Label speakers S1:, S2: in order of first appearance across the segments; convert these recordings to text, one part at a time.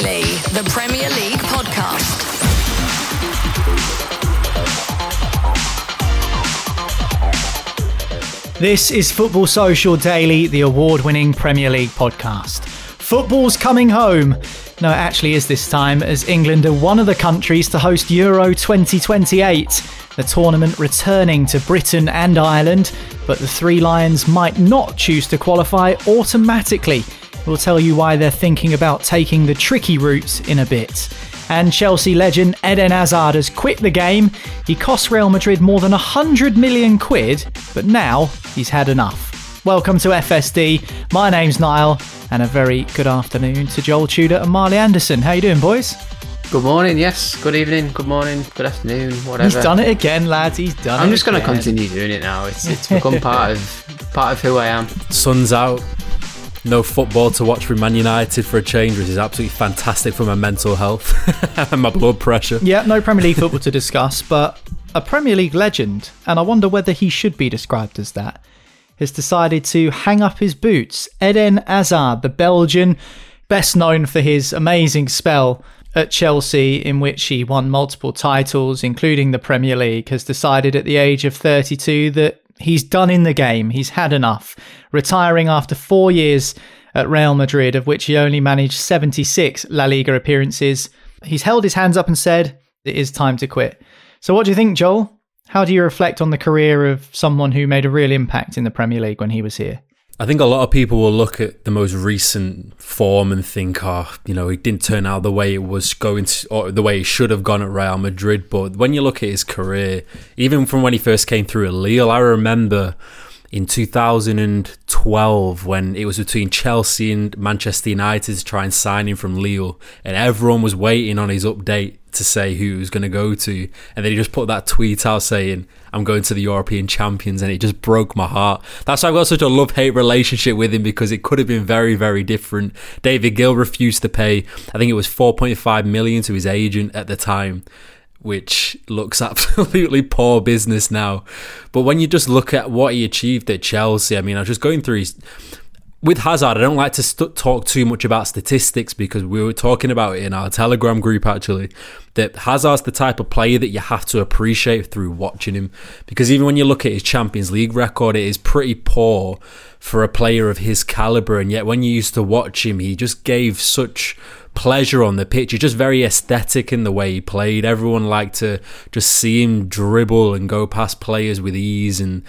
S1: Daily, the Premier League podcast.
S2: This is Football Social Daily, the award winning Premier League podcast. Football's coming home. No, it actually is this time, as England are one of the countries to host Euro 2028. The tournament returning to Britain and Ireland, but the Three Lions might not choose to qualify automatically We'll tell you why they're thinking about taking the tricky route in a bit. And Chelsea legend Eden Hazard has quit the game. He cost Real Madrid more than 100 million quid, but now he's had enough. Welcome to FSD. My name's Niall, and a very good afternoon to Joel Tudor and Marley Anderson. How you doing, boys?
S3: Good morning, yes. Good evening, good morning, good afternoon, whatever.
S2: He's done it again, lads. He's done
S3: I'm
S2: it.
S3: I'm just going to continue doing it now. It's it's become part of part of who I am.
S4: Sun's out no football to watch from Man United for a change, which is absolutely fantastic for my mental health and my blood pressure.
S2: Yeah, no Premier League football to discuss, but a Premier League legend, and I wonder whether he should be described as that, has decided to hang up his boots. Eden Hazard, the Belgian, best known for his amazing spell at Chelsea, in which he won multiple titles, including the Premier League, has decided at the age of 32 that he's done in the game. He's had enough. Retiring after four years at Real Madrid, of which he only managed 76 La Liga appearances. He's held his hands up and said, It is time to quit. So, what do you think, Joel? How do you reflect on the career of someone who made a real impact in the Premier League when he was here?
S4: I think a lot of people will look at the most recent form and think, oh, you know, it didn't turn out the way it was going to, or the way it should have gone at Real Madrid. But when you look at his career, even from when he first came through at Lille, I remember in 2012 when it was between Chelsea and Manchester United to try and sign him from Lille, and everyone was waiting on his update to say who was going to go to, and then he just put that tweet out saying, "I'm going to the European champions," and it just broke my heart. That's why I've got such a love-hate relationship with him because it could have been very, very different. David Gill refused to pay. I think it was 4.5 million to his agent at the time which looks absolutely poor business now. But when you just look at what he achieved at Chelsea, I mean, I was just going through his. With Hazard, I don't like to st- talk too much about statistics because we were talking about it in our Telegram group actually. That Hazard's the type of player that you have to appreciate through watching him. Because even when you look at his Champions League record, it is pretty poor for a player of his caliber. And yet, when you used to watch him, he just gave such pleasure on the pitch. He's just very aesthetic in the way he played. Everyone liked to just see him dribble and go past players with ease and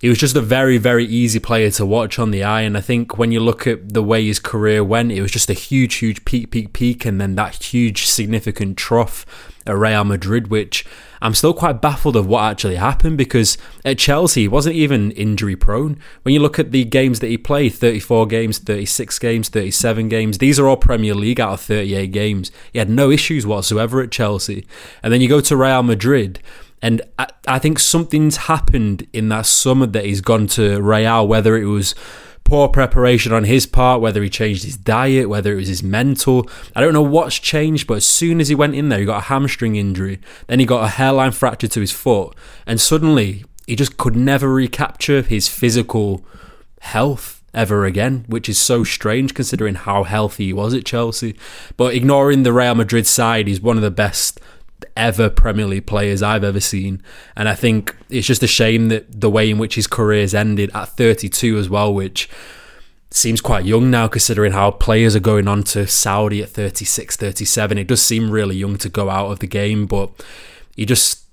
S4: he was just a very, very easy player to watch on the eye. And I think when you look at the way his career went, it was just a huge, huge peak, peak, peak, and then that huge, significant trough at Real Madrid, which I'm still quite baffled of what actually happened because at Chelsea he wasn't even injury prone. When you look at the games that he played 34 games, 36 games, 37 games these are all Premier League out of 38 games. He had no issues whatsoever at Chelsea. And then you go to Real Madrid. And I, I think something's happened in that summer that he's gone to Real, whether it was poor preparation on his part, whether he changed his diet, whether it was his mental. I don't know what's changed, but as soon as he went in there, he got a hamstring injury. Then he got a hairline fracture to his foot. And suddenly, he just could never recapture his physical health ever again, which is so strange considering how healthy he was at Chelsea. But ignoring the Real Madrid side, he's one of the best ever Premier League players I've ever seen. And I think it's just a shame that the way in which his career's ended at 32 as well, which seems quite young now considering how players are going on to Saudi at 36, 37. It does seem really young to go out of the game, but he just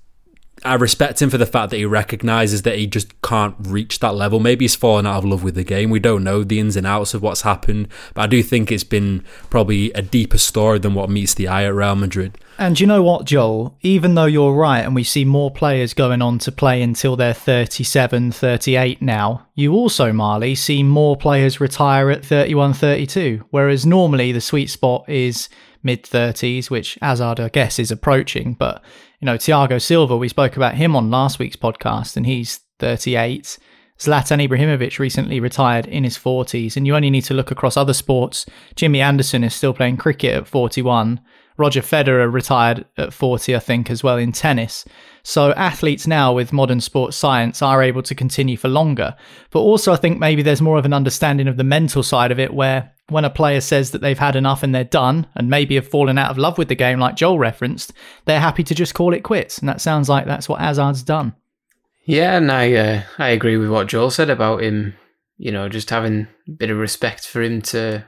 S4: I respect him for the fact that he recognizes that he just can't reach that level. Maybe he's fallen out of love with the game. We don't know the ins and outs of what's happened, but I do think it's been probably a deeper story than what meets the eye at Real Madrid.
S2: And you know what, Joel? Even though you're right, and we see more players going on to play until they're 37, 38 now, you also, Marley, see more players retire at 31, 32. Whereas normally the sweet spot is mid 30s, which Hazard, I guess, is approaching. But you know, Thiago Silva, we spoke about him on last week's podcast, and he's 38. Zlatan Ibrahimovic recently retired in his 40s, and you only need to look across other sports. Jimmy Anderson is still playing cricket at 41. Roger Federer retired at 40, I think, as well in tennis. So athletes now with modern sports science are able to continue for longer. But also, I think maybe there's more of an understanding of the mental side of it where when a player says that they've had enough and they're done and maybe have fallen out of love with the game, like Joel referenced, they're happy to just call it quits. And that sounds like that's what Hazard's done.
S3: Yeah, and I uh, I agree with what Joel said about him. You know, just having a bit of respect for him to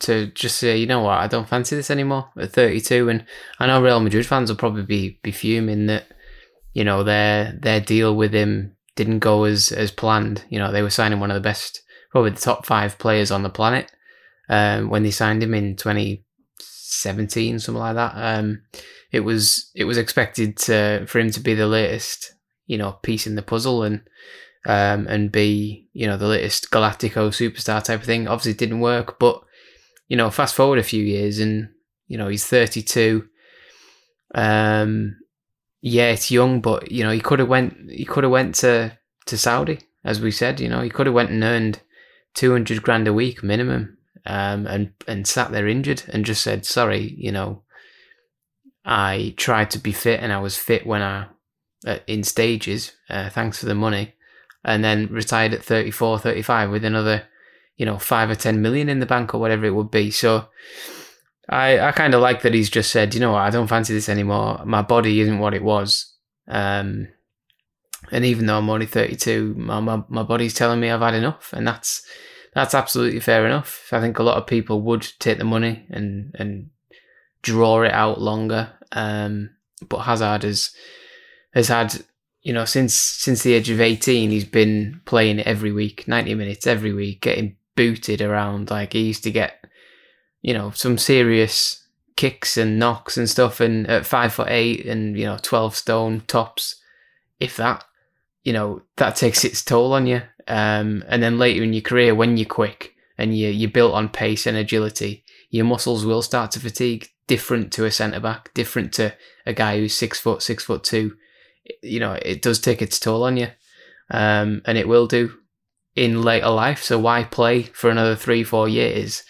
S3: to just say, you know what, I don't fancy this anymore at 32. And I know Real Madrid fans will probably be be fuming that you know their their deal with him didn't go as as planned. You know, they were signing one of the best, probably the top five players on the planet um, when they signed him in 2017, something like that. Um, it was it was expected to, for him to be the latest, you know, piece in the puzzle and um, and be you know the latest Galactico superstar type of thing. Obviously, it didn't work, but you know, fast forward a few years and you know he's 32. Um, yeah, it's young, but you know he could have went he could have went to to Saudi, as we said. You know, he could have went and earned 200 grand a week minimum um, and and sat there injured and just said, "Sorry, you know, I tried to be fit and I was fit when I uh, in stages. Uh, thanks for the money." And then retired at 34, 35 with another, you know, five or 10 million in the bank or whatever it would be. So I, I kind of like that he's just said, you know what, I don't fancy this anymore. My body isn't what it was. Um, and even though I'm only 32, my, my, my body's telling me I've had enough. And that's, that's absolutely fair enough. I think a lot of people would take the money and and draw it out longer. Um, but Hazard has has had you know since since the age of eighteen, he's been playing every week, ninety minutes every week, getting booted around. Like he used to get you know some serious kicks and knocks and stuff, and at five foot eight and you know twelve stone tops, if that, you know that takes its toll on you. Um, and then later in your career, when you're quick and you, you're built on pace and agility, your muscles will start to fatigue. Different to a centre back, different to a guy who's six foot, six foot two. You know, it does take its toll on you, um, and it will do in later life. So why play for another three, four years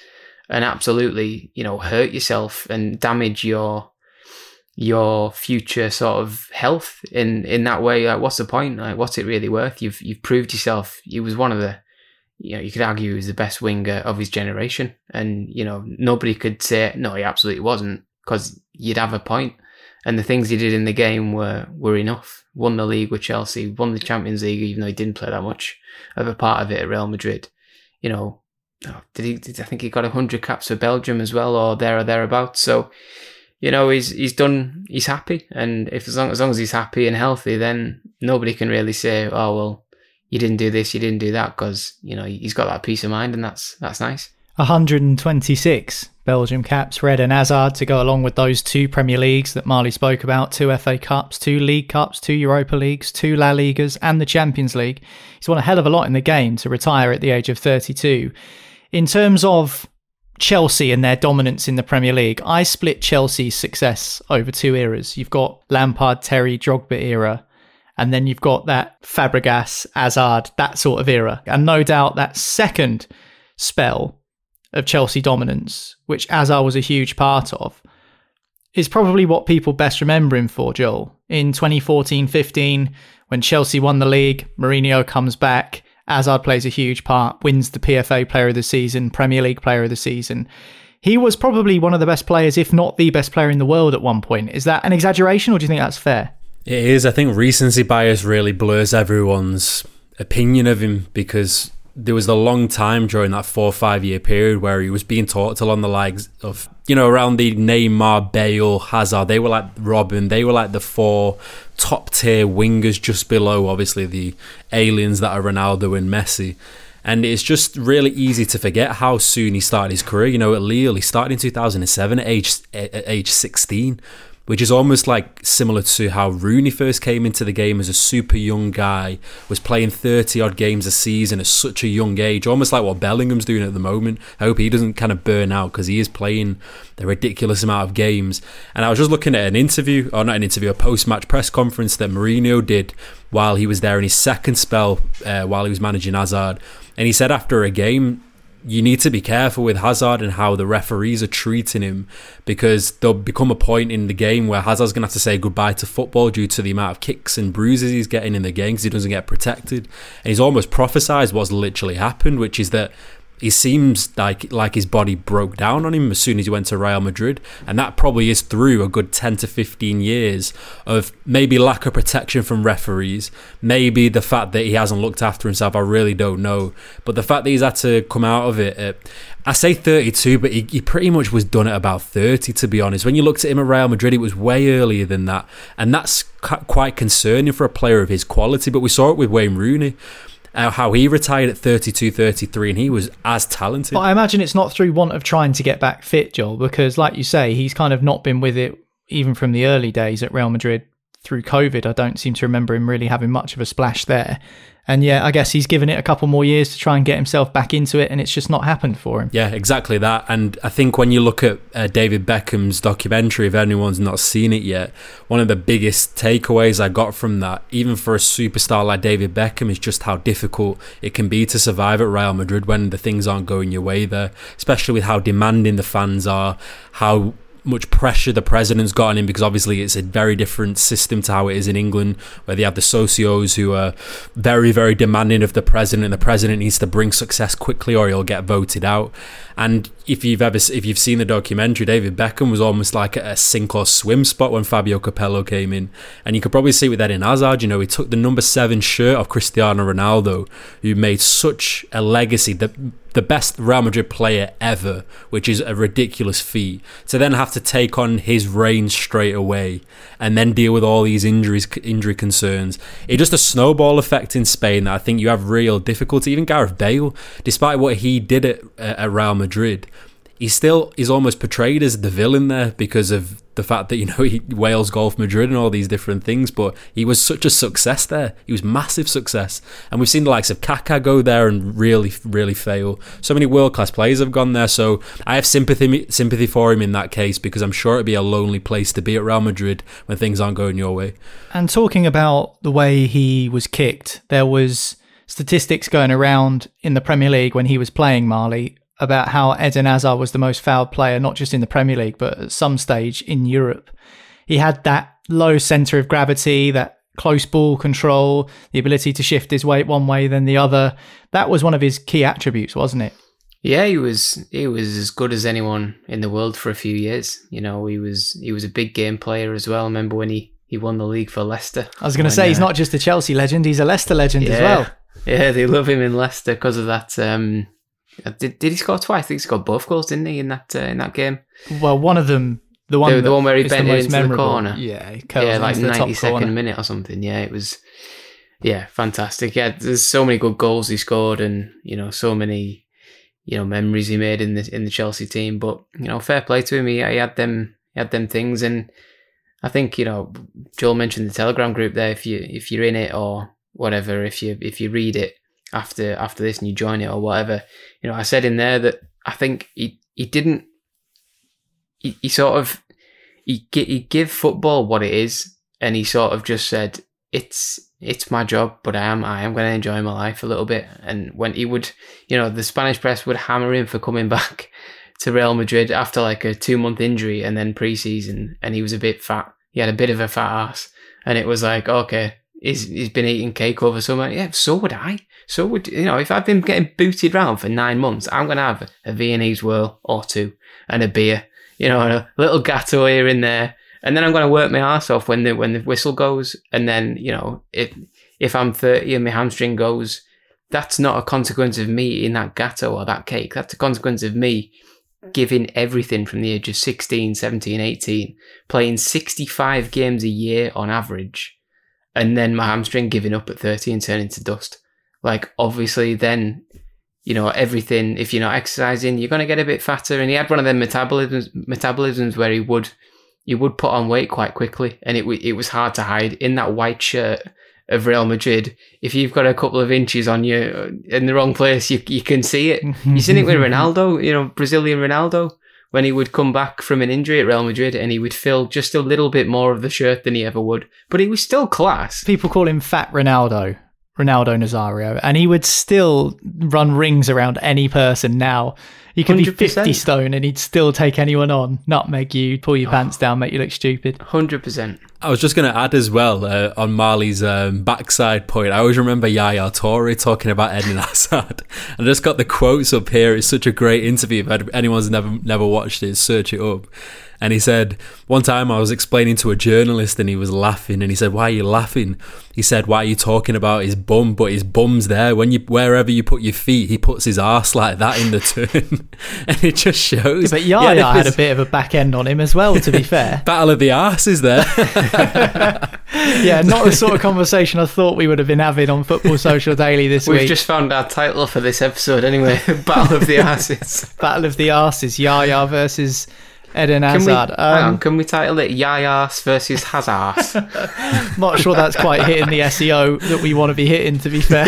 S3: and absolutely, you know, hurt yourself and damage your your future sort of health in in that way? Like what's the point? Like what's it really worth? You've you've proved yourself. He was one of the you know you could argue he was the best winger of his generation. And you know nobody could say no he absolutely wasn't because you'd have a point. And the things he did in the game were were enough. Won the league with Chelsea won the Champions League even though he didn't play that much of a part of it at Real Madrid. You know oh, did he did I think he got 100 caps for Belgium as well or there or thereabouts. So you know, he's he's done. He's happy, and if as long as long as he's happy and healthy, then nobody can really say, "Oh well, you didn't do this, you didn't do that, because you know he's got that peace of mind, and that's that's nice.
S2: 126 Belgium caps, Red and Hazard, to go along with those two Premier Leagues that Marley spoke about, two FA Cups, two League Cups, two Europa Leagues, two La Ligas, and the Champions League. He's won a hell of a lot in the game to retire at the age of 32. In terms of Chelsea and their dominance in the Premier League, I split Chelsea's success over two eras. You've got Lampard, Terry, Drogba era, and then you've got that Fabregas, Hazard, that sort of era. And no doubt that second spell of Chelsea dominance, which Hazard was a huge part of, is probably what people best remember him for, Joel. In 2014 15, when Chelsea won the league, Mourinho comes back, Hazard plays a huge part, wins the PFA Player of the Season, Premier League Player of the Season. He was probably one of the best players, if not the best player in the world at one point. Is that an exaggeration, or do you think that's fair?
S4: It is. I think recency bias really blurs everyone's opinion of him because there was a long time during that four or five year period where he was being talked along the likes of, you know, around the Neymar, Bale, Hazard. They were like Robben. They were like the four top tier wingers just below, obviously, the aliens that are Ronaldo and Messi. And it's just really easy to forget how soon he started his career. You know, at Lille, he started in 2007 at age, at age 16 which is almost like similar to how Rooney first came into the game as a super young guy, was playing 30 odd games a season at such a young age, almost like what Bellingham's doing at the moment. I hope he doesn't kind of burn out because he is playing the ridiculous amount of games. And I was just looking at an interview, or not an interview, a post match press conference that Mourinho did while he was there in his second spell uh, while he was managing Hazard. And he said after a game, you need to be careful with Hazard and how the referees are treating him because there'll become a point in the game where Hazard's going to have to say goodbye to football due to the amount of kicks and bruises he's getting in the game because he doesn't get protected. And he's almost prophesied what's literally happened, which is that he seems like like his body broke down on him as soon as he went to Real Madrid, and that probably is through a good ten to fifteen years of maybe lack of protection from referees, maybe the fact that he hasn't looked after himself. I really don't know, but the fact that he's had to come out of it. At, I say 32, but he, he pretty much was done at about 30, to be honest. When you looked at him at Real Madrid, it was way earlier than that. And that's quite concerning for a player of his quality. But we saw it with Wayne Rooney uh, how he retired at 32, 33, and he was as talented.
S2: But I imagine it's not through want of trying to get back fit, Joel, because like you say, he's kind of not been with it even from the early days at Real Madrid through COVID. I don't seem to remember him really having much of a splash there. And yeah, I guess he's given it a couple more years to try and get himself back into it, and it's just not happened for him.
S4: Yeah, exactly that. And I think when you look at uh, David Beckham's documentary, if anyone's not seen it yet, one of the biggest takeaways I got from that, even for a superstar like David Beckham, is just how difficult it can be to survive at Real Madrid when the things aren't going your way there, especially with how demanding the fans are, how much pressure the president's got on him because obviously it's a very different system to how it is in England, where they have the socios who are very, very demanding of the president, the president needs to bring success quickly or he'll get voted out. And if you've ever if you've seen the documentary, David Beckham was almost like a sink or swim spot when Fabio Capello came in, and you could probably see with Eden Hazard. You know, he took the number seven shirt of Cristiano Ronaldo, who made such a legacy. The the best Real Madrid player ever, which is a ridiculous feat. To then have to take on his reign straight away and then deal with all these injuries, injury concerns, it's just a snowball effect in Spain that I think you have real difficulty. Even Gareth Bale, despite what he did at, at Real Madrid, he still is almost portrayed as the villain there because of the fact that you know he Wales Golf Madrid and all these different things but he was such a success there. He was massive success. And we've seen the likes of Kaká go there and really really fail. So many world class players have gone there. So I have sympathy sympathy for him in that case because I'm sure it'd be a lonely place to be at Real Madrid when things aren't going your way.
S2: And talking about the way he was kicked there was statistics going around in the Premier League when he was playing Marley about how Eden Hazard was the most fouled player, not just in the Premier League, but at some stage in Europe. He had that low centre of gravity, that close ball control, the ability to shift his weight one way then the other. That was one of his key attributes, wasn't it?
S3: Yeah, he was he was as good as anyone in the world for a few years. You know, he was he was a big game player as well. I remember when he, he won the league for Leicester.
S2: I was going to say uh, he's not just a Chelsea legend; he's a Leicester legend
S3: yeah,
S2: as well.
S3: Yeah, they love him in Leicester because of that um, did, did he score twice? I think he scored both goals, didn't he, in that uh, in that game?
S2: Well, one of them, the one,
S3: the, the one where he bent
S2: the
S3: into
S2: memorable.
S3: the corner.
S2: Yeah,
S3: yeah, like ninety second minute or something. Yeah, it was. Yeah, fantastic. Yeah, there's so many good goals he scored, and you know, so many you know memories he made in the in the Chelsea team. But you know, fair play to him. He, he had them he had them things, and I think you know Joel mentioned the Telegram group there. If you if you're in it or whatever, if you if you read it after after this and you join it or whatever, you know, I said in there that I think he he didn't he, he sort of he he give football what it is, and he sort of just said it's it's my job, but I am I am going to enjoy my life a little bit. And when he would, you know, the Spanish press would hammer him for coming back to Real Madrid after like a two month injury and then preseason, and he was a bit fat. He had a bit of a fat ass, and it was like, okay, he's he's been eating cake over summer. Yeah, so would I. So would you know? If I've been getting booted around for nine months, I'm gonna have a Viennese whirl or two and a beer. You know, and a little gatto here and there, and then I'm gonna work my ass off when the when the whistle goes. And then you know, if if I'm 30 and my hamstring goes, that's not a consequence of me eating that gatto or that cake. That's a consequence of me giving everything from the age of 16, 17, 18, playing 65 games a year on average, and then my hamstring giving up at 30 and turning to dust. Like, obviously, then, you know, everything, if you're not exercising, you're going to get a bit fatter. And he had one of them metabolisms, metabolisms where he would, he would put on weight quite quickly, and it, it was hard to hide in that white shirt of Real Madrid, if you've got a couple of inches on you uh, in the wrong place, you you can see it. You've seen it with Ronaldo, you know, Brazilian Ronaldo, when he would come back from an injury at Real Madrid and he would fill just a little bit more of the shirt than he ever would, but he was still class.
S2: People call him Fat Ronaldo. Ronaldo Nazario, and he would still run rings around any person now. He could 100%. be 50 stone and he'd still take anyone on, nutmeg you, pull your oh. pants down, make you look stupid.
S3: 100%.
S4: I was just going to add as well uh, on Marley's um, backside point. I always remember Yaya Toure talking about Eden Hazard. I just got the quotes up here. It's such a great interview. If anyone's never never watched it, search it up. And he said, one time I was explaining to a journalist and he was laughing and he said, Why are you laughing? He said, Why are you talking about his bum? But his bum's there. When you wherever you put your feet, he puts his ass like that in the turn. and it just shows.
S2: Yeah, but Yaya yeah, had a bit of a back end on him as well, to be fair.
S4: Battle of the asses there.
S2: yeah, not the sort of conversation I thought we would have been having on Football Social Daily this
S3: We've
S2: week.
S3: We've just found our title for this episode anyway Battle of the Asses.
S2: Battle of the Asses, Yaya versus Eden
S3: Hazard.
S2: Can we,
S3: um, on, can we title it Yayas versus Hazard?
S2: not sure that's quite hitting the SEO that we want to be hitting, to be fair.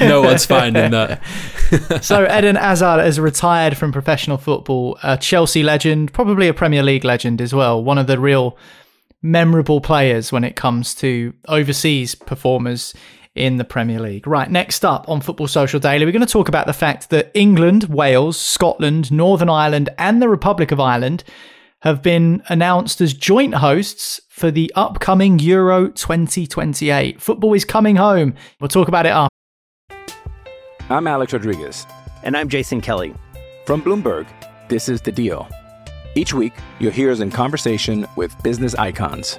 S4: no one's finding that.
S2: so, Eden Hazard has retired from professional football, a Chelsea legend, probably a Premier League legend as well, one of the real memorable players when it comes to overseas performers in the Premier League. Right, next up on Football Social Daily, we're going to talk about the fact that England, Wales, Scotland, Northern Ireland, and the Republic of Ireland have been announced as joint hosts for the upcoming Euro 2028. Football is coming home. We'll talk about it after.
S5: I'm Alex Rodriguez.
S6: And I'm Jason Kelly.
S5: From Bloomberg, this is The Deal. Each week, you'll hear us in conversation with business icons.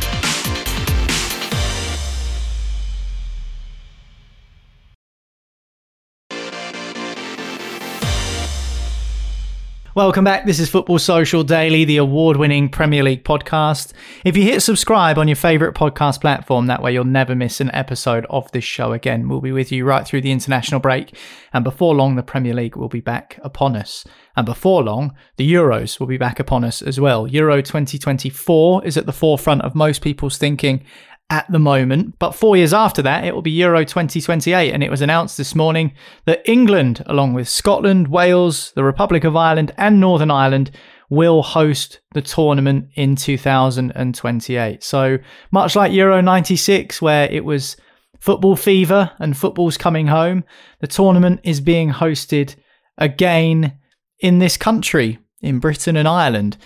S2: Welcome back. This is Football Social Daily, the award winning Premier League podcast. If you hit subscribe on your favourite podcast platform, that way you'll never miss an episode of this show again. We'll be with you right through the international break. And before long, the Premier League will be back upon us. And before long, the Euros will be back upon us as well. Euro 2024 is at the forefront of most people's thinking at the moment. But four years after that, it will be Euro 2028. And it was announced this morning that England, along with Scotland, Wales, the Republic of Ireland, and Northern Ireland, will host the tournament in 2028. So much like Euro 96, where it was football fever and football's coming home, the tournament is being hosted again in this country, in Britain and Ireland.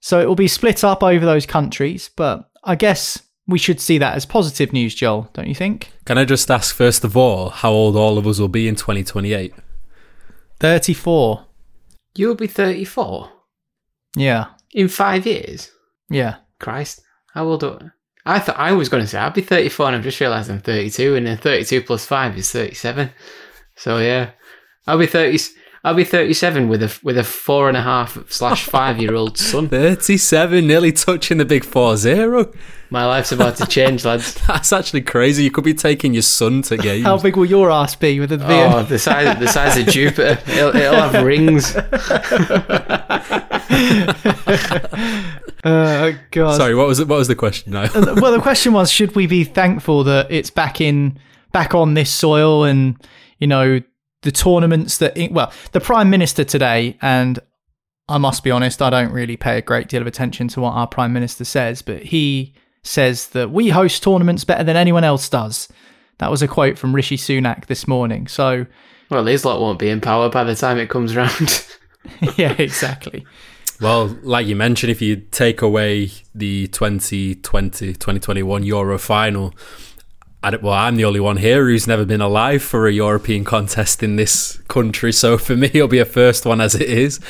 S2: So it will be split up over those countries, but I guess we should see that as positive news, Joel, don't you think?
S4: Can I just ask, first of all, how old all of us will be in 2028?
S2: 34.
S3: You'll be 34?
S2: Yeah.
S3: In five years?
S2: Yeah.
S3: Christ. How old are I thought I was going to say I'd be 34 and I've just realised I'm 32 and then 32 plus 5 is 37. So yeah, I'll be 30. I'll be 37 with a with a four and a half slash five year old son.
S4: 37, nearly touching the big four zero.
S3: My life's about to change, lads.
S4: That's actually crazy. You could be taking your son to games.
S2: How big will your ass be with a beard?
S3: Oh, the size the size of Jupiter. It'll, it'll have rings.
S2: uh, God.
S4: Sorry, what was it? What was the question now?
S2: well, the question was: Should we be thankful that it's back in, back on this soil, and you know the tournaments that? Well, the prime minister today, and I must be honest, I don't really pay a great deal of attention to what our prime minister says, but he says that we host tournaments better than anyone else does. That was a quote from Rishi Sunak this morning. So,
S3: well, his lot won't be in power by the time it comes round.
S2: yeah, exactly.
S4: Well, like you mentioned, if you take away the 2020 2021 Euro final, I well, I'm the only one here who's never been alive for a European contest in this country. So for me, it'll be a first one as it is.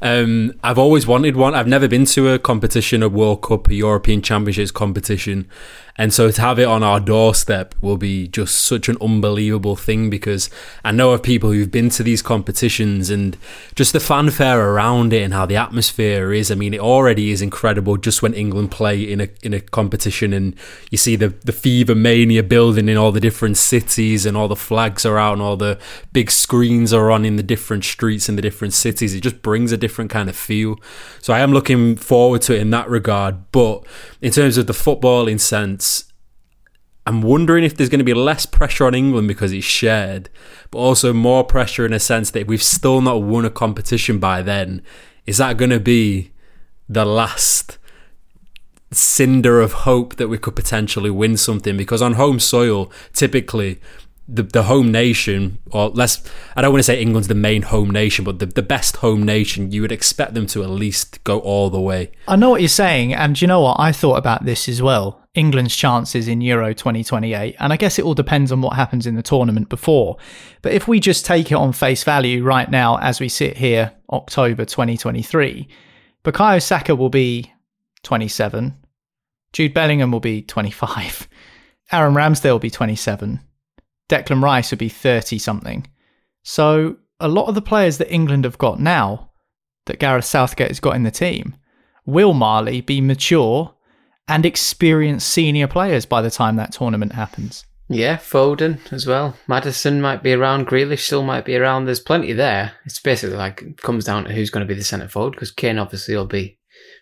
S4: Um, I've always wanted one. I've never been to a competition, a World Cup, a European Championships competition. And so to have it on our doorstep will be just such an unbelievable thing because I know of people who've been to these competitions and just the fanfare around it and how the atmosphere is. I mean, it already is incredible just when England play in a in a competition and you see the the fever mania building in all the different cities and all the flags are out and all the big screens are on in the different streets in the different cities. It just brings a different kind of feel. So I am looking forward to it in that regard. But in terms of the footballing sense, I'm wondering if there's going to be less pressure on England because it's shared, but also more pressure in a sense that we've still not won a competition by then. Is that going to be the last cinder of hope that we could potentially win something? Because on home soil, typically the, the home nation, or less, I don't want to say England's the main home nation, but the, the best home nation, you would expect them to at least go all the way.
S2: I know what you're saying, and you know what? I thought about this as well. England's chances in Euro 2028, and I guess it all depends on what happens in the tournament before. But if we just take it on face value right now, as we sit here, October 2023, Bukayo Saka will be 27, Jude Bellingham will be 25, Aaron Ramsdale will be 27. Declan Rice will be 30 something. So a lot of the players that England have got now, that Gareth Southgate has got in the team, will Marley be mature and experienced senior players by the time that tournament happens?
S3: Yeah, Foden as well. Maddison might be around. Grealish still might be around. There's plenty there. It's basically like it comes down to who's going to be the centre forward because Kane obviously will be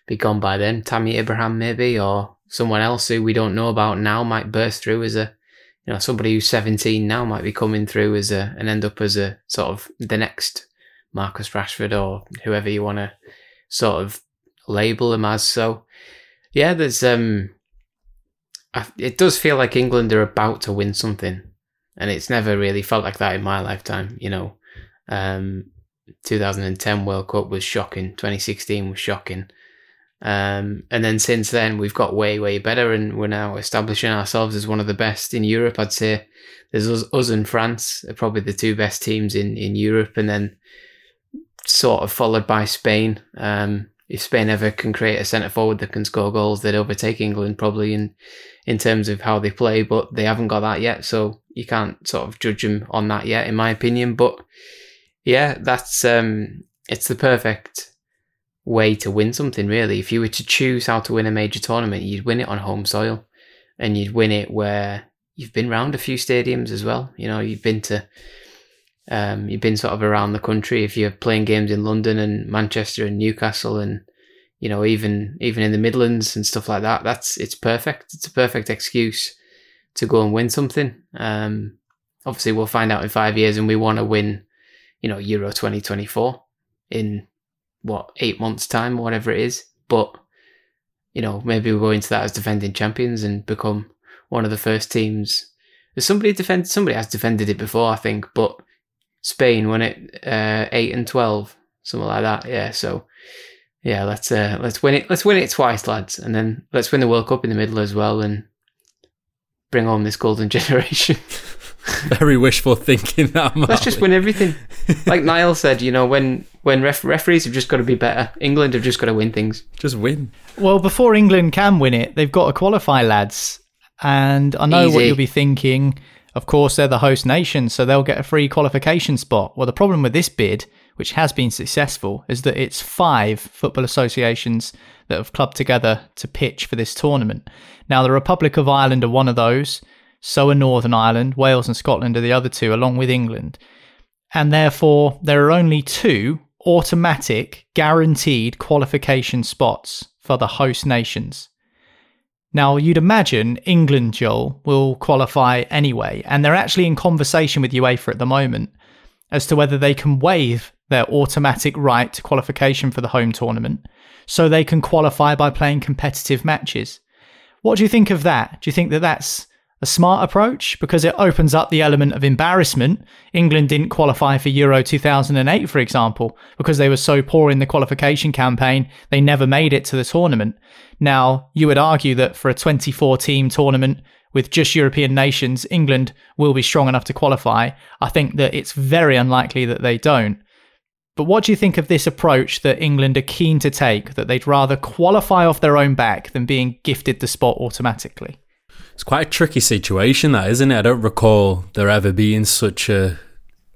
S3: be gone by then. Tammy Abraham maybe or someone else who we don't know about now might burst through as a you know, somebody who's 17 now might be coming through as a, and end up as a sort of the next Marcus Rashford or whoever you want to sort of label him as. So, yeah, there's, um, it does feel like England are about to win something. And it's never really felt like that in my lifetime, you know. Um, 2010 World Cup was shocking. 2016 was shocking. Um, and then since then, we've got way, way better, and we're now establishing ourselves as one of the best in Europe. I'd say there's us, us and France are probably the two best teams in, in Europe, and then sort of followed by Spain. Um, if Spain ever can create a centre forward that can score goals, they'd overtake England probably in in terms of how they play, but they haven't got that yet, so you can't sort of judge them on that yet, in my opinion. But yeah, that's um, it's the perfect way to win something, really. If you were to choose how to win a major tournament, you'd win it on home soil, and you'd win it where you've been round a few stadiums as well. You know, you've been to um, you've been sort of around the country. If you're playing games in London and Manchester and Newcastle and you know even even in the Midlands and stuff like that, that's it's perfect. It's a perfect excuse to go and win something. Um, obviously, we'll find out in five years, and we want to win, you know, Euro 2024 in what eight months' time or whatever it is. But you know, maybe we'll go into that as defending champions and become one of the first teams. Somebody defend somebody has defended it before, I think, but Spain won it uh, eight and twelve, something like that. Yeah, so yeah, let's uh, let's win it. Let's win it twice, lads, and then let's win the World Cup in the middle as well, and bring home this golden generation.
S4: Very wishful thinking. That
S3: let's just win everything. Like Niall said, you know, when when ref- referees have just got to be better, England have just got to win things.
S4: Just win.
S2: Well, before England can win it, they've got to qualify, lads. And I know
S3: Easy.
S2: what you'll be thinking. Of course, they're the host nation, so they'll get a free qualification spot. Well, the problem with this bid, which has been successful, is that it's five football associations that have clubbed together to pitch for this tournament. Now, the Republic of Ireland are one of those, so are Northern Ireland, Wales and Scotland are the other two, along with England. And therefore, there are only two automatic, guaranteed qualification spots for the host nations. Now, you'd imagine England, Joel, will qualify anyway, and they're actually in conversation with UEFA at the moment as to whether they can waive their automatic right to qualification for the home tournament so they can qualify by playing competitive matches. What do you think of that? Do you think that that's a smart approach because it opens up the element of embarrassment. England didn't qualify for Euro 2008, for example, because they were so poor in the qualification campaign, they never made it to the tournament. Now, you would argue that for a 24 team tournament with just European nations, England will be strong enough to qualify. I think that it's very unlikely that they don't. But what do you think of this approach that England are keen to take, that they'd rather qualify off their own back than being gifted the spot automatically?
S4: It's quite a tricky situation, that isn't it? I don't recall there ever being such a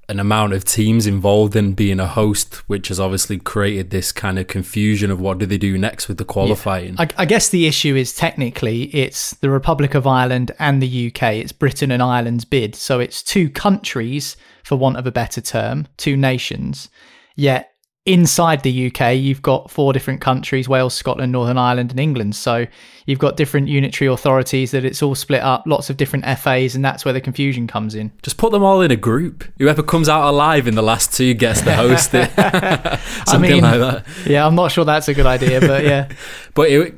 S4: an amount of teams involved in being a host, which has obviously created this kind of confusion of what do they do next with the qualifying.
S2: Yeah. I, I, guess the issue is technically it's the Republic of Ireland and the UK. It's Britain and Ireland's bid, so it's two countries, for want of a better term, two nations. Yet inside the UK, you've got four different countries Wales, Scotland, Northern Ireland, and England. So you've got different unitary authorities that it's all split up, lots of different FAs, and that's where the confusion comes in.
S4: Just put them all in a group. Whoever comes out alive in the last two gets to host it. Something I mean, like that.
S2: Yeah, I'm not sure that's a good idea, but yeah.
S4: but it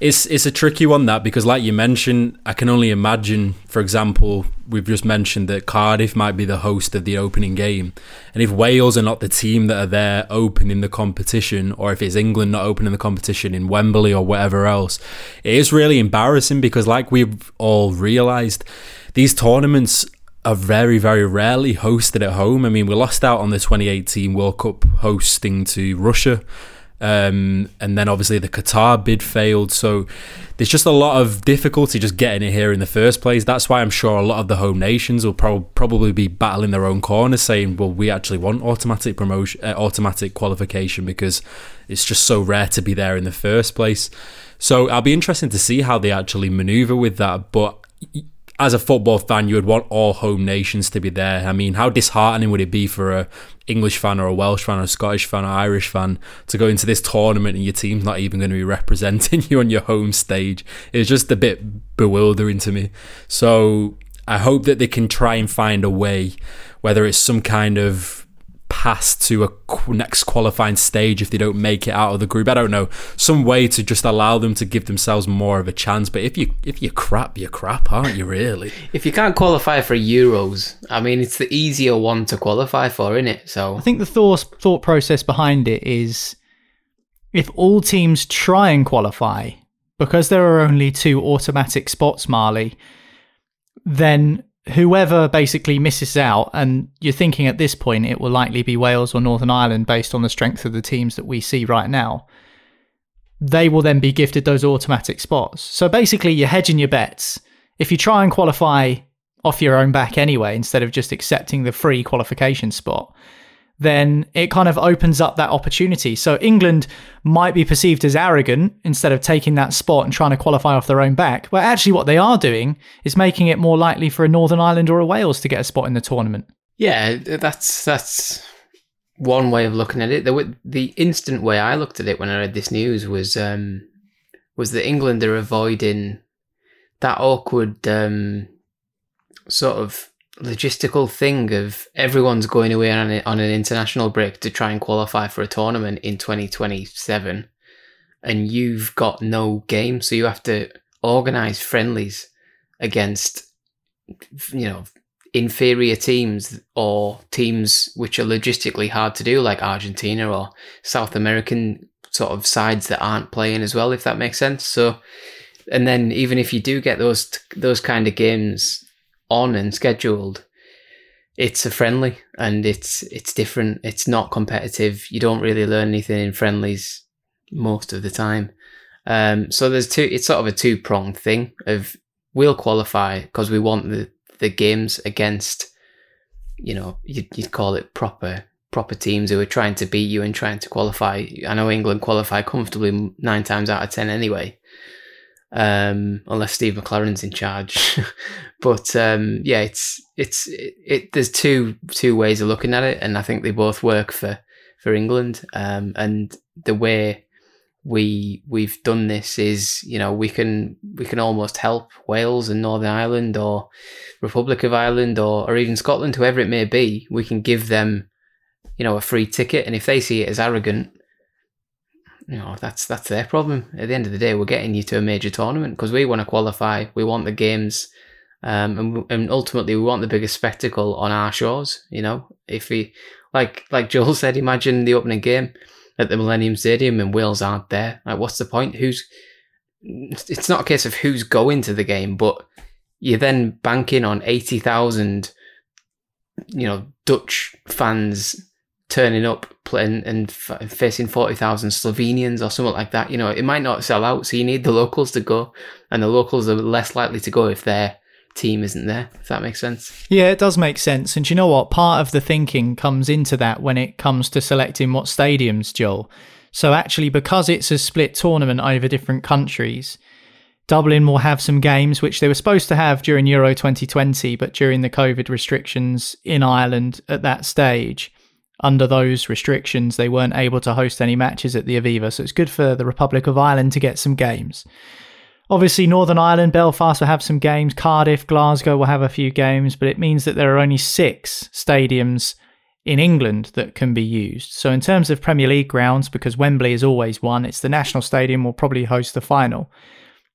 S4: it's it's a tricky one that because like you mentioned i can only imagine for example we've just mentioned that cardiff might be the host of the opening game and if wales are not the team that are there opening the competition or if it's england not opening the competition in wembley or whatever else it is really embarrassing because like we've all realized these tournaments are very, very rarely hosted at home. I mean, we lost out on the 2018 World Cup hosting to Russia um, and then obviously the Qatar bid failed. So there's just a lot of difficulty just getting it here in the first place. That's why I'm sure a lot of the home nations will pro- probably be battling their own corner, saying, "Well, we actually want automatic promotion, uh, automatic qualification because it's just so rare to be there in the first place." So I'll be interested to see how they actually maneuver with that. But as a football fan, you would want all home nations to be there. I mean, how disheartening would it be for a English fan or a Welsh fan or a Scottish fan or Irish fan to go into this tournament and your team's not even going to be representing you on your home stage? It's just a bit bewildering to me. So I hope that they can try and find a way, whether it's some kind of past to a next qualifying stage if they don't make it out of the group. I don't know some way to just allow them to give themselves more of a chance. But if you if you crap, you're crap, aren't you? Really?
S3: if you can't qualify for Euros, I mean, it's the easier one to qualify for, isn't it? So
S2: I think the thought thought process behind it is if all teams try and qualify because there are only two automatic spots, Marley, then whoever basically misses out, and you're thinking at this point it will likely be Wales or Northern Ireland based on the strength of the teams that we see right now, they will then be gifted those automatic spots. So basically, you're hedging your bets. If you try and qualify off your own back anyway, instead of just accepting the free qualification spot, then it kind of opens up that opportunity. So England might be perceived as arrogant instead of taking that spot and trying to qualify off their own back. But actually, what they are doing is making it more likely for a Northern Ireland or a Wales to get a spot in the tournament.
S3: Yeah, that's that's one way of looking at it. The the instant way I looked at it when I read this news was um, was that England are avoiding that awkward um, sort of logistical thing of everyone's going away on, a, on an international break to try and qualify for a tournament in 2027 and you've got no game. So you have to organize friendlies against you know inferior teams or teams which are logistically hard to do like Argentina or South American sort of sides that aren't playing as well if that makes sense. So and then even if you do get those those kind of games on and scheduled, it's a friendly and it's it's different. It's not competitive. You don't really learn anything in friendlies most of the time. Um, so there's two. It's sort of a two pronged thing of we'll qualify because we want the the games against, you know, you'd, you'd call it proper proper teams who are trying to beat you and trying to qualify. I know England qualify comfortably nine times out of ten anyway um, unless Steve McClaren's in charge. but um, yeah, it's it's it, it, There's two two ways of looking at it, and I think they both work for for England. Um, and the way we we've done this is, you know, we can we can almost help Wales and Northern Ireland or Republic of Ireland or or even Scotland, whoever it may be. We can give them, you know, a free ticket, and if they see it as arrogant, you know that's that's their problem. At the end of the day, we're getting you to a major tournament because we want to qualify. We want the games, um, and and ultimately we want the biggest spectacle on our shores. You know, if we like like Joel said, imagine the opening game at the Millennium Stadium and Wales aren't there. Like, what's the point? Who's? It's not a case of who's going to the game, but you're then banking on eighty thousand, you know, Dutch fans turning up playing and f- facing 40,000 Slovenians or something like that, you know, it might not sell out. So you need the locals to go, and the locals are less likely to go if their team isn't there, if that makes sense.
S2: Yeah, it does make sense. And you know what? Part of the thinking comes into that when it comes to selecting what stadiums, Joel. So actually, because it's a split tournament over different countries, Dublin will have some games which they were supposed to have during Euro 2020, but during the COVID restrictions in Ireland at that stage, under those restrictions, they weren't able to host any matches at the Aviva, so it's good for the Republic of Ireland to get some games. Obviously, Northern Ireland, Belfast will have some games, Cardiff, Glasgow will have a few games, but it means that there are only six stadiums in England that can be used. So, in terms of Premier League grounds, because Wembley is always one, it's the National Stadium will probably host the final.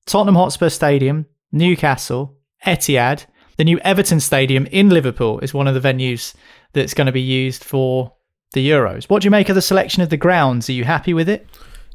S2: Tottenham Hotspur Stadium, Newcastle, Etihad, the new Everton Stadium in Liverpool is one of the venues that's going to be used for the Euros. What do you make of the selection of the grounds? Are you happy with it?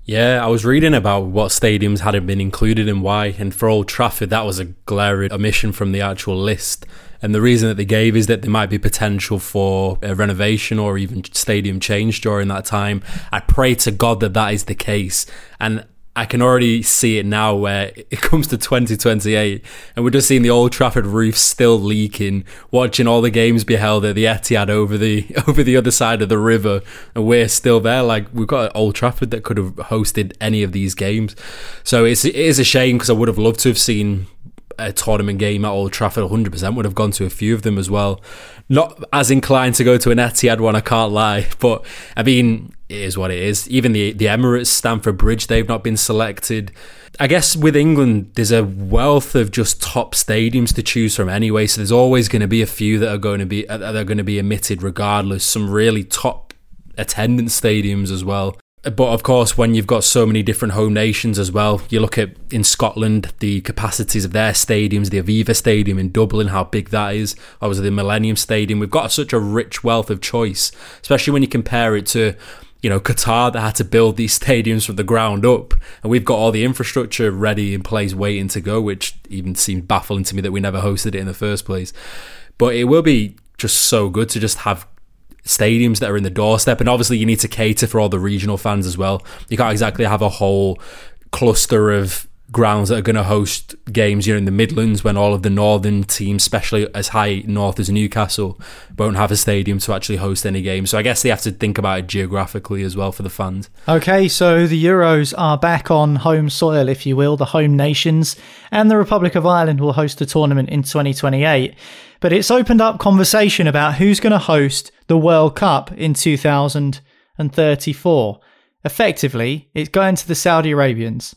S4: Yeah, I was reading about what stadiums hadn't been included and why, and for Old Trafford, that was a glaring omission from the actual list. And the reason that they gave is that there might be potential for a renovation or even stadium change during that time. I pray to God that that is the case. And I can already see it now where it comes to 2028 and we're just seeing the Old Trafford roof still leaking, watching all the games be held at the Etihad over the over the other side of the river and we're still there like we've got Old Trafford that could have hosted any of these games. So it's it is a shame because I would have loved to have seen a tournament game at Old Trafford, 100% would have gone to a few of them as well. Not as inclined to go to an Etihad one, I can't lie. But I mean, it is what it is. Even the the Emirates, Stamford Bridge, they've not been selected. I guess with England, there's a wealth of just top stadiums to choose from anyway. So there's always going to be a few that are going to be that are going to be emitted regardless. Some really top attendance stadiums as well. But of course, when you've got so many different home nations as well, you look at in Scotland the capacities of their stadiums, the Aviva Stadium in Dublin, how big that is. Obviously, the Millennium Stadium. We've got such a rich wealth of choice, especially when you compare it to you know, Qatar that had to build these stadiums from the ground up, and we've got all the infrastructure ready in place, waiting to go, which even seemed baffling to me that we never hosted it in the first place. But it will be just so good to just have stadiums that are in the doorstep, and obviously you need to cater for all the regional fans as well. You can't exactly have a whole cluster of grounds that are going to host games here in the Midlands when all of the northern teams, especially as high north as Newcastle, won't have a stadium to actually host any games. So I guess they have to think about it geographically as well for the fans.
S2: Okay, so the Euros are back on home soil, if you will, the home nations, and the Republic of Ireland will host the tournament in 2028. But it's opened up conversation about who's going to host the World Cup in 2034. Effectively, it's going to the Saudi Arabians.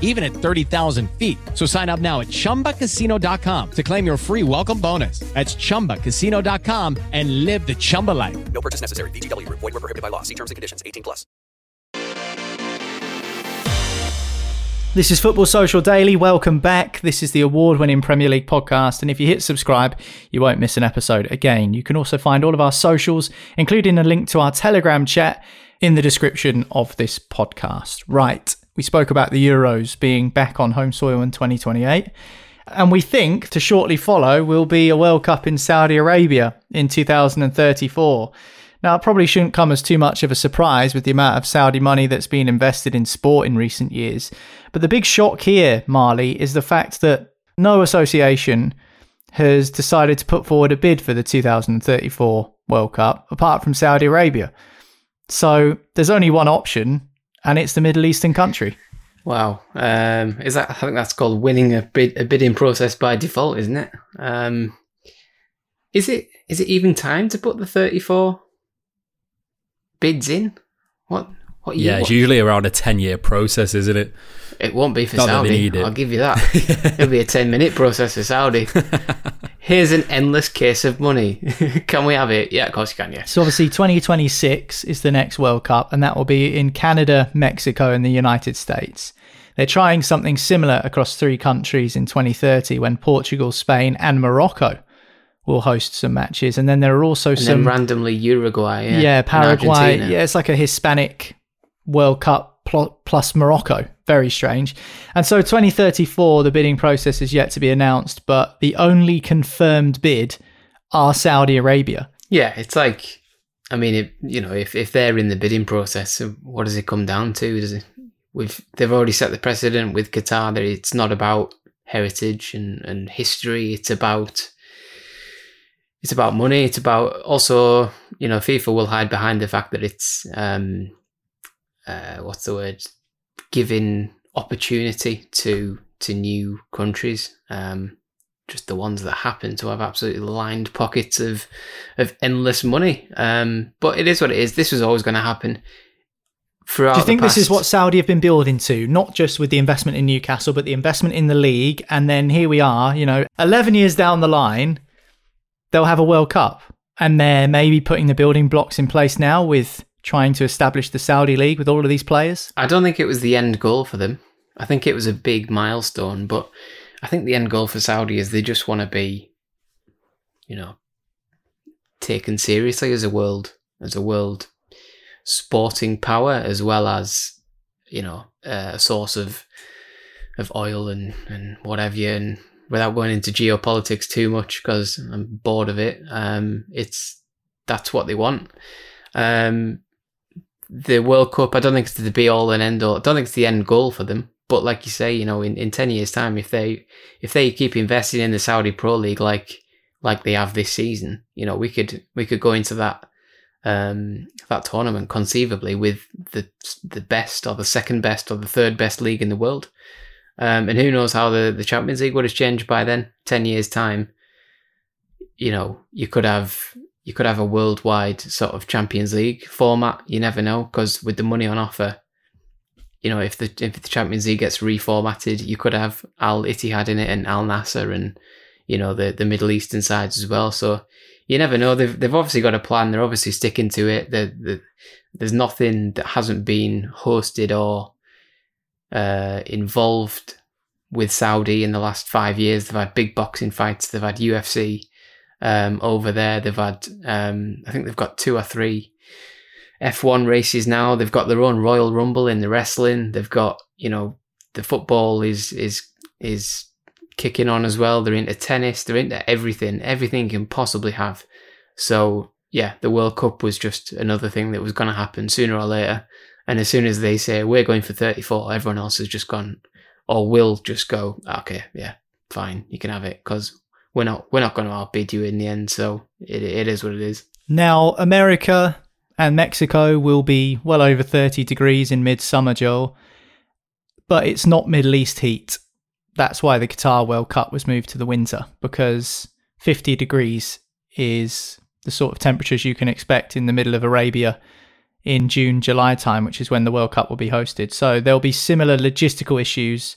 S7: even at 30,000 feet. So sign up now at chumbacasino.com to claim your free welcome bonus. That's chumbacasino.com and live the Chumba life.
S8: No purchase necessary. VGW, void, were prohibited by law. See terms and conditions 18 plus.
S2: This is Football Social Daily. Welcome back. This is the award winning Premier League podcast. And if you hit subscribe, you won't miss an episode again. You can also find all of our socials, including a link to our Telegram chat, in the description of this podcast. Right. We spoke about the Euros being back on home soil in 2028. And we think to shortly follow will be a World Cup in Saudi Arabia in 2034. Now, it probably shouldn't come as too much of a surprise with the amount of Saudi money that's been invested in sport in recent years. But the big shock here, Marley, is the fact that no association has decided to put forward a bid for the 2034 World Cup apart from Saudi Arabia. So there's only one option, and it's the Middle Eastern country.
S3: Wow, um, is that? I think that's called winning a bid, a bidding process by default, isn't it? Um, is it? Is it even time to put the 34 bids in? What? What
S4: yeah, it's usually around a 10 year process, isn't it?
S3: It won't be for Not Saudi. I'll give you that. It'll be a 10 minute process for Saudi. Here's an endless case of money. can we have it? Yeah, of course you can, yeah.
S2: So, obviously, 2026 is the next World Cup, and that will be in Canada, Mexico, and the United States. They're trying something similar across three countries in 2030 when Portugal, Spain, and Morocco will host some matches. And then there are also
S3: and
S2: some.
S3: randomly Uruguay. Yeah,
S2: yeah Paraguay. Yeah, it's like a Hispanic World Cup plus Morocco. Very strange. And so 2034, the bidding process is yet to be announced, but the only confirmed bid are Saudi Arabia.
S3: Yeah, it's like, I mean, it, you know, if, if they're in the bidding process, what does it come down to? Does it, with they've already set the precedent with Qatar that it's not about heritage and, and history. It's about it's about money. It's about also, you know, FIFA will hide behind the fact that it's um, uh, what's the word, giving opportunity to to new countries. Um, just the ones that happen to have absolutely lined pockets of of endless money. Um, but it is what it is. This was always going to happen. Throughout
S2: Do you think this is what Saudi have been building to? Not just with the investment in Newcastle, but the investment in the league, and then here we are. You know, eleven years down the line, they'll have a World Cup, and they're maybe putting the building blocks in place now with trying to establish the Saudi league with all of these players?
S3: I don't think it was the end goal for them. I think it was a big milestone, but I think the end goal for Saudi is they just want to be, you know, taken seriously as a world as a world sporting power as well as you know a source of of oil and and whatever and without going into geopolitics too much because I'm bored of it um it's that's what they want. Um, the World Cup, I don't think it's the be all and end all. I don't think it's the end goal for them. But like you say, you know, in, in ten years' time, if they if they keep investing in the Saudi Pro League like like they have this season, you know, we could we could go into that um, that tournament conceivably with the the best or the second best or the third best league in the world. Um, and who knows how the, the Champions League would have changed by then? Ten years time, you know, you could have you could have a worldwide sort of Champions League format. You never know because with the money on offer, you know, if the if the Champions League gets reformatted, you could have Al Ittihad in it and Al Nassr and you know the the Middle Eastern sides as well. So you never know. They've they've obviously got a plan. They're obviously sticking to it. The the there's nothing that hasn't been hosted or uh, involved with Saudi in the last five years. They've had big boxing fights. They've had UFC um, over there. They've had, um, I think they've got two or three F1 races now. They've got their own Royal Rumble in the wrestling. They've got, you know, the football is is is kicking on as well. They're into tennis. They're into everything. Everything you can possibly have. So yeah, the World Cup was just another thing that was going to happen sooner or later. And as soon as they say we're going for 34, everyone else has just gone, or will just go, okay, yeah, fine, you can have it because we're not we're not going to outbid you in the end. So it it is what it is.
S2: Now America and Mexico will be well over 30 degrees in midsummer, Joel, but it's not Middle East heat. That's why the Qatar World Cup was moved to the winter because 50 degrees is the sort of temperatures you can expect in the middle of Arabia in June, July time, which is when the World Cup will be hosted. So there'll be similar logistical issues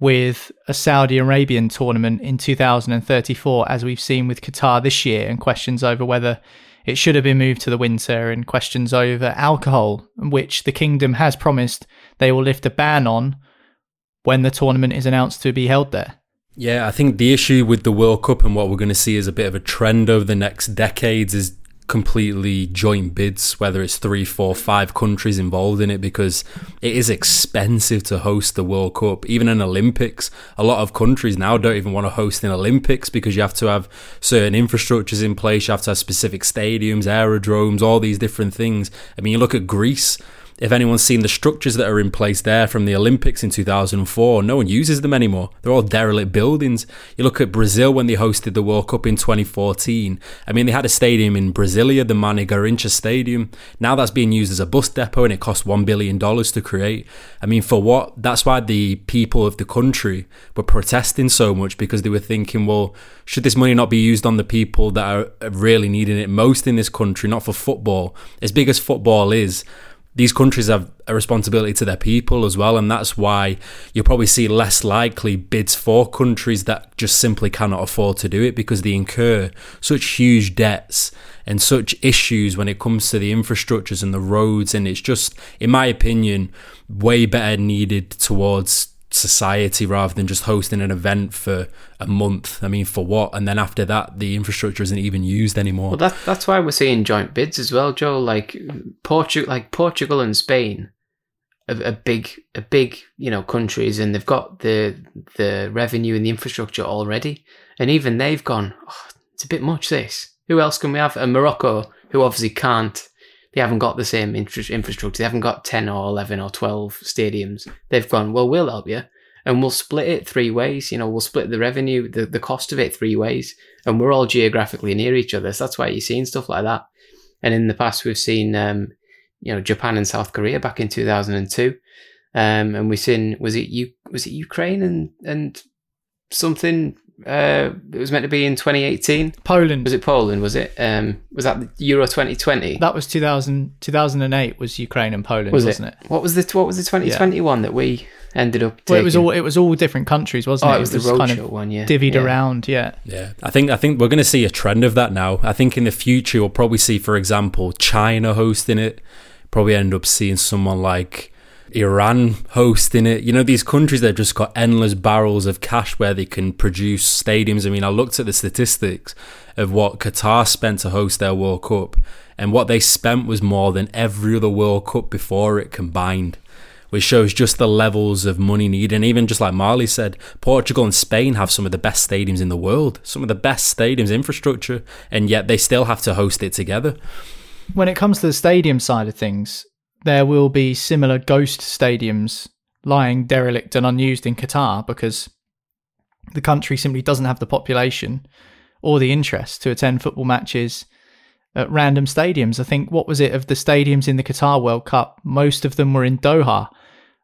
S2: with a Saudi Arabian tournament in 2034, as we've seen with Qatar this year, and questions over whether it should have been moved to the winter, and questions over alcohol, which the kingdom has promised they will lift a ban on when the tournament is announced to be held there.
S4: Yeah, I think the issue with the World Cup and what we're going to see as a bit of a trend over the next decades is completely joint bids, whether it's three, four, five countries involved in it, because it is expensive to host the World Cup. Even an Olympics, a lot of countries now don't even want to host an Olympics because you have to have certain infrastructures in place, you have to have specific stadiums, aerodromes, all these different things. I mean, you look at Greece if anyone's seen the structures that are in place there from the Olympics in 2004, no one uses them anymore. They're all derelict buildings. You look at Brazil when they hosted the World Cup in 2014. I mean, they had a stadium in Brasilia, the Mané Garrincha Stadium. Now that's being used as a bus depot and it cost $1 billion to create. I mean, for what? That's why the people of the country were protesting so much because they were thinking, well, should this money not be used on the people that are really needing it most in this country, not for football? As big as football is, these countries have a responsibility to their people as well, and that's why you'll probably see less likely bids for countries that just simply cannot afford to do it because they incur such huge debts and such issues when it comes to the infrastructures and the roads, and it's just, in my opinion, way better needed towards society rather than just hosting an event for a month. I mean, for what? And then after that, the infrastructure isn't even used anymore.
S3: Well, that, that's why we're seeing joint bids as well, Joe. Like Portugal, like Portugal and Spain, are big, a big, you know, countries, and they've got the the revenue and the infrastructure already, and even they've gone. Oh, it's a bit much. This. Who else can we have? And Morocco, who obviously can't they haven't got the same infrastructure. They haven't got 10 or 11 or 12 stadiums. They've gone, well, we'll help you and we'll split it three ways. You know, we'll split the revenue, the, the cost of it three ways, and we're all geographically near each other. So that's why you're seeing stuff like that. And in the past, we've seen, um, you know, Japan and South Korea back in 2002. Um, and we've seen, was it, was it Ukraine and, and something uh, it was meant to be in 2018.
S2: Poland.
S3: Was it Poland? Was it? Um, was that Euro 2020?
S2: That was 2000, 2008 was Ukraine and Poland, was not it?
S3: it? What was the what was the 2021 yeah. that we ended up taking?
S2: Well, it was all it was all different countries, wasn't
S3: oh,
S2: it?
S3: it was, it was the roadshow one, yeah.
S2: Divvied
S3: yeah.
S2: around, yeah.
S4: Yeah. I think I think we're going to see a trend of that now. I think in the future we'll probably see for example China hosting it. Probably end up seeing someone like Iran hosting it. You know, these countries that just got endless barrels of cash where they can produce stadiums. I mean, I looked at the statistics of what Qatar spent to host their World Cup, and what they spent was more than every other World Cup before it combined. which shows just the levels of money needed. And even just like Marley said, Portugal and Spain have some of the best stadiums in the world, some of the best stadiums infrastructure, and yet they still have to host it together.
S2: When it comes to the stadium side of things, there will be similar ghost stadiums lying derelict and unused in Qatar because the country simply doesn't have the population or the interest to attend football matches at random stadiums. I think what was it of the stadiums in the Qatar World Cup? Most of them were in Doha.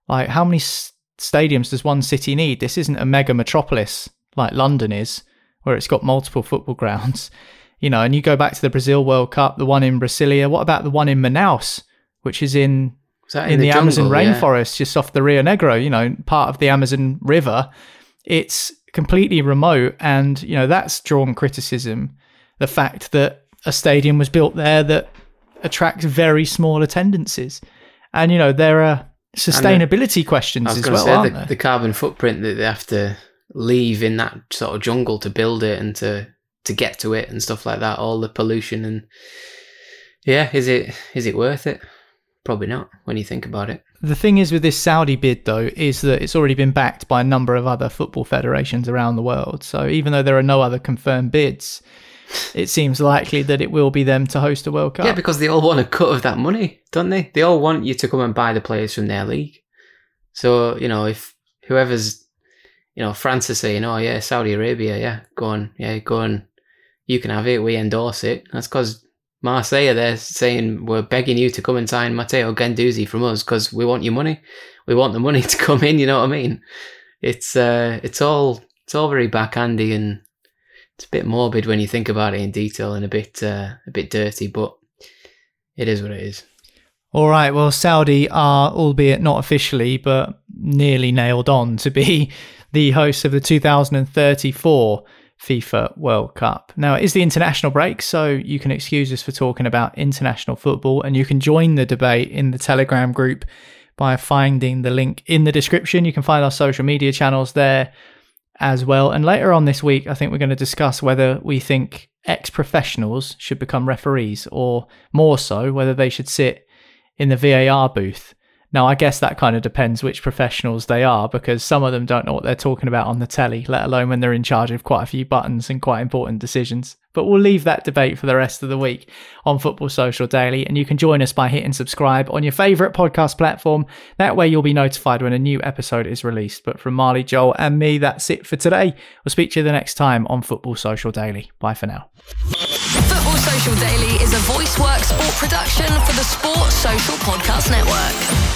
S2: Like how many stadiums does one city need? This isn't a mega metropolis like London is, where it's got multiple football grounds. You know, and you go back to the Brazil World Cup, the one in Brasilia. What about the one in Manaus, which is in
S3: in
S2: in,
S3: the
S2: the, Amazon
S3: jungle? Yeah.
S2: rainforest, just off the Rio Negro? You know, part of the Amazon River. It's completely remote, and you know that's drawn criticism. The fact that a stadium was built there that attracts very small attendances, and you know there are sustainability questions as well,
S3: say
S2: aren't
S3: the,
S2: there?
S3: the carbon footprint that they have to leave in that sort of jungle to build it and to to get to it and stuff like that. All the pollution and yeah, is it is it worth it? Probably not when you think about it.
S2: The thing is with this Saudi bid, though, is that it's already been backed by a number of other football federations around the world. So even though there are no other confirmed bids, it seems likely that it will be them to host a World Cup.
S3: Yeah, because they all want a cut of that money, don't they? They all want you to come and buy the players from their league. So you know, if whoever's, you know, France is saying, "Oh yeah, Saudi Arabia, yeah, go on, yeah, go on, you can have it, we endorse it." That's because Marseille they're saying we're begging you to come and sign Matteo Guendouzi from us because we want your money. We want the money to come in. You know what I mean? It's uh, it's all it's all very backhandy and it's a bit morbid when you think about it in detail and a bit uh, a bit dirty, but it is what it is.
S2: All right. Well, Saudi are, albeit not officially, but nearly nailed on to be the hosts of the 2034 FIFA World Cup. Now, it is the international break, so you can excuse us for talking about international football, and you can join the debate in the Telegram group by finding the link in the description. You can find our social media channels there as well. And later on this week, I think we're going to discuss whether we think ex professionals should become referees, or more so, whether they should sit in the VAR booth. Now, I guess that kind of depends which professionals they are because some of them don't know what they're talking about on the telly, let alone when they're in charge of quite a few buttons and quite important decisions. But we'll leave that debate for the rest of the week on Football Social Daily, and you can join us by hitting subscribe on your favourite podcast platform. That way, you'll be notified when a new episode is released. But from Marley, Joel, and me, that's it for today. We'll speak to you the next time on Football Social Daily. Bye for now.
S1: Football Social Daily is a Voiceworks Sport production for the Sport Social Podcast Network.